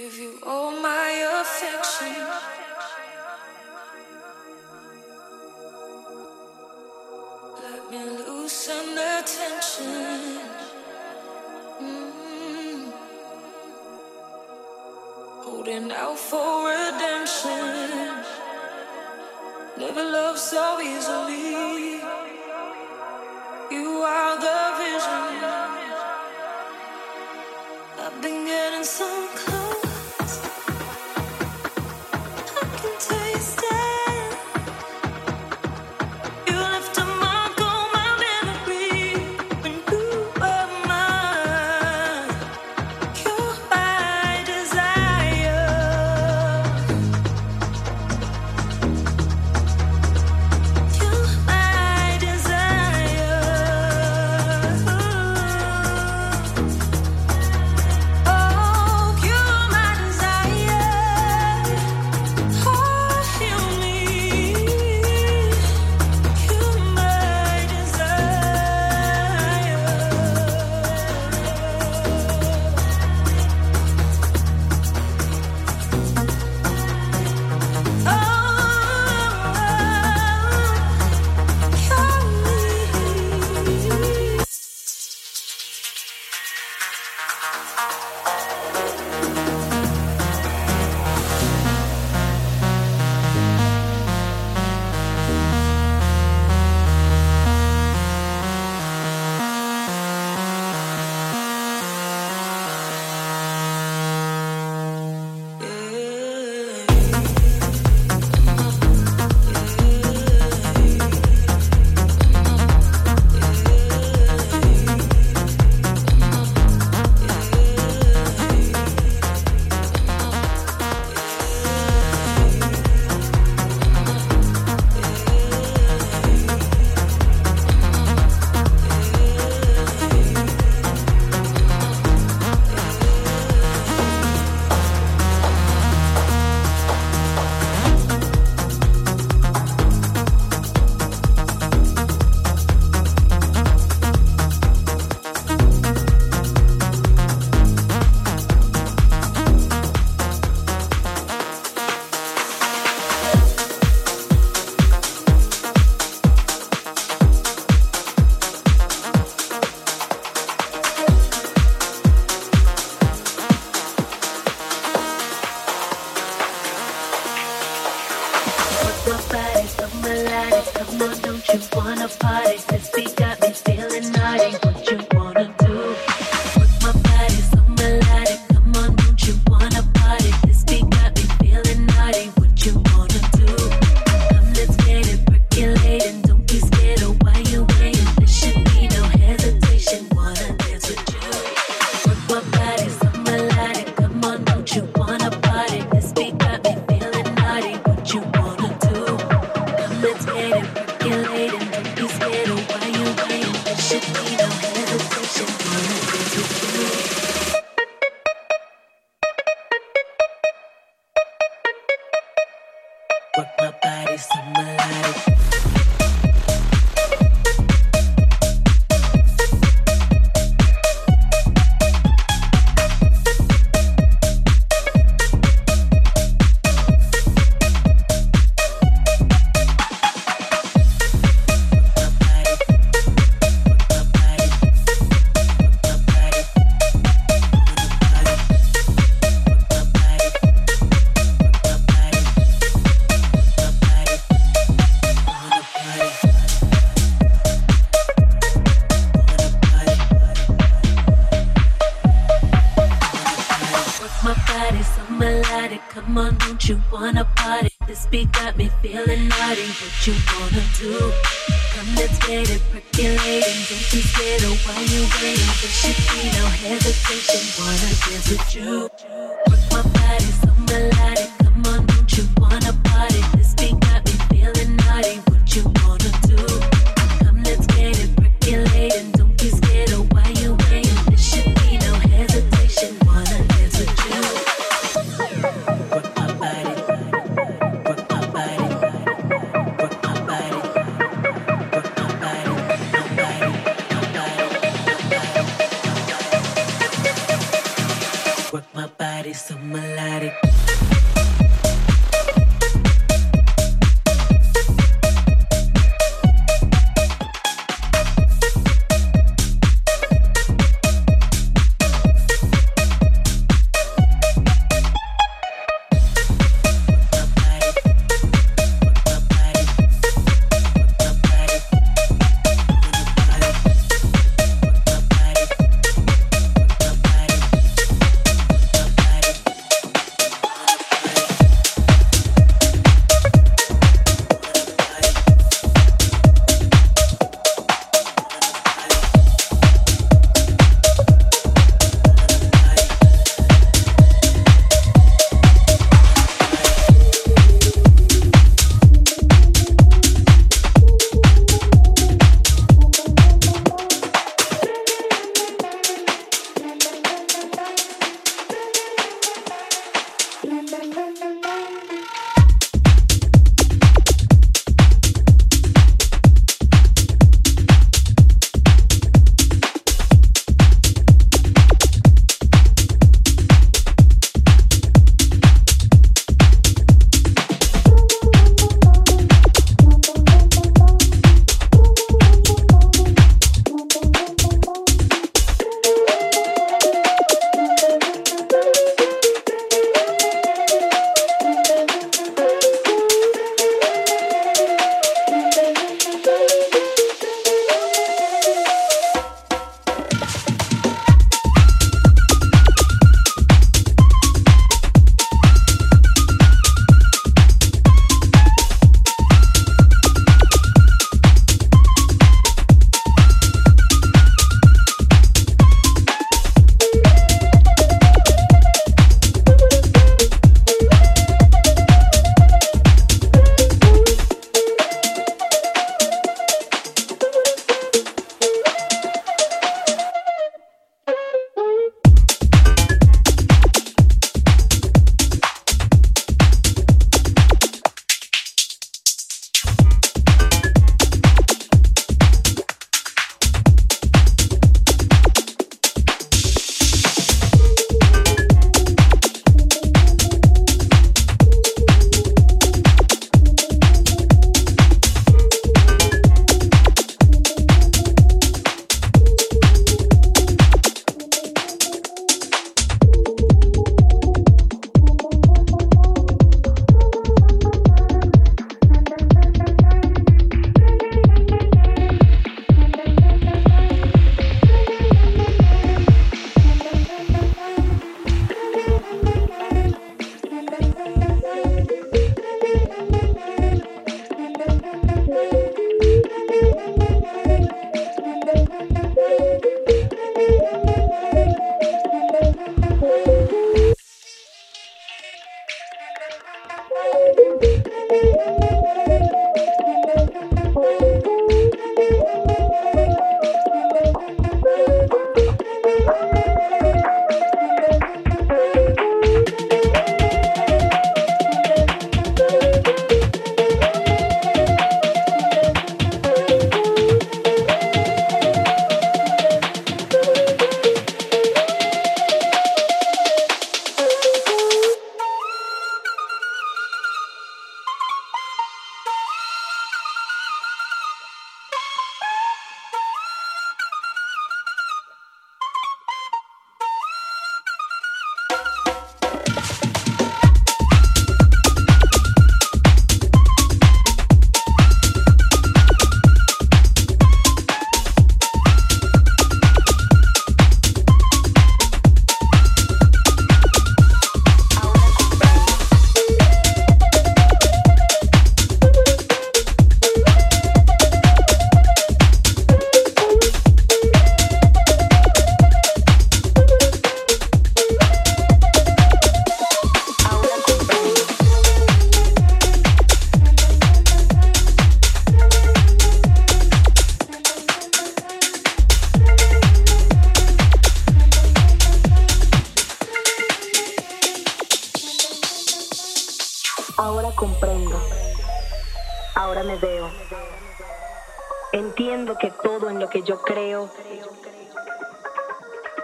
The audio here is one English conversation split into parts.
Give you all my affection. Let me loosen the tension. Mm-hmm. Holding out for redemption. Never loved so easily.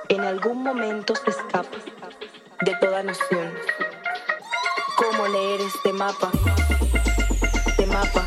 en algún momento se escapa de toda noción. ¿Cómo leer este mapa? Este mapa.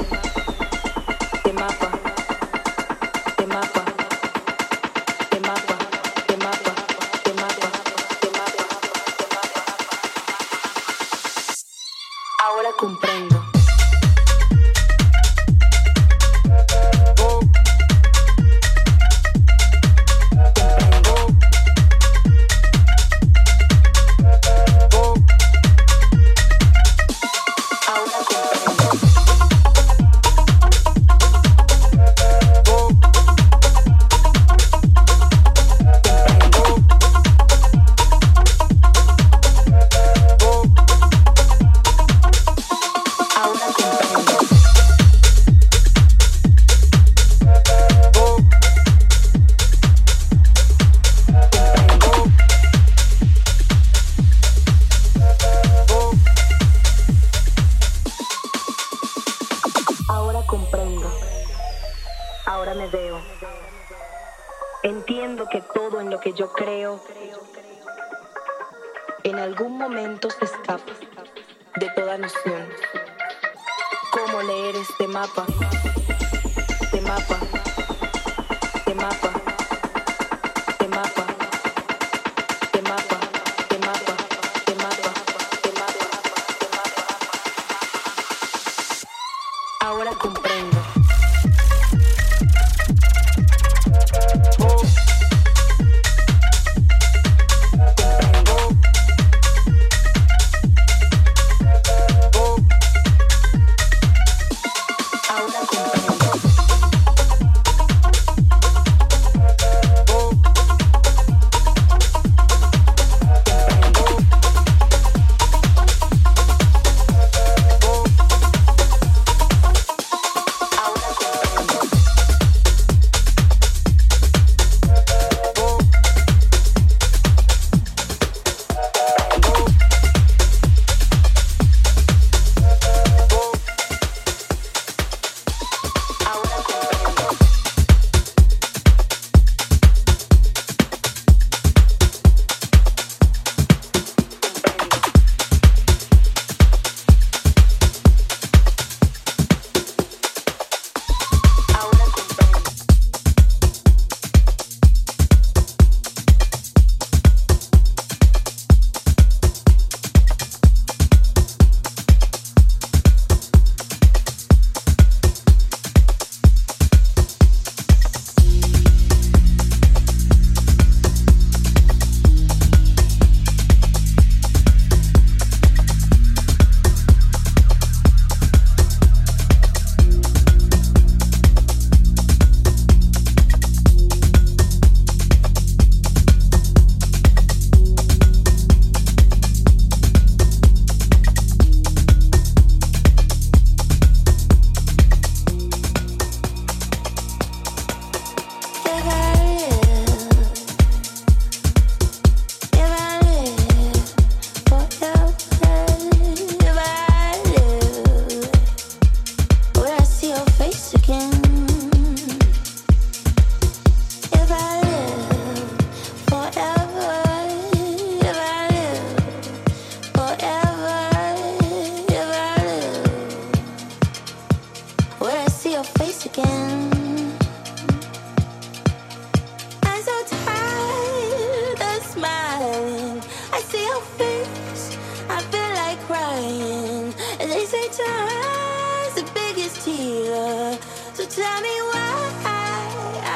tell me why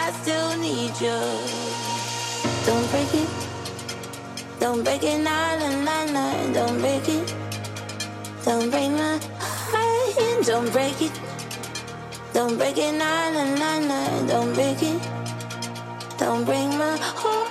I still need you. Don't break it. Don't break it, nah, nah, nah, nah. Don't break it. Don't break my heart. Don't break it. Don't break it, nah, nah, nah, nah. Don't break it. Don't break my heart.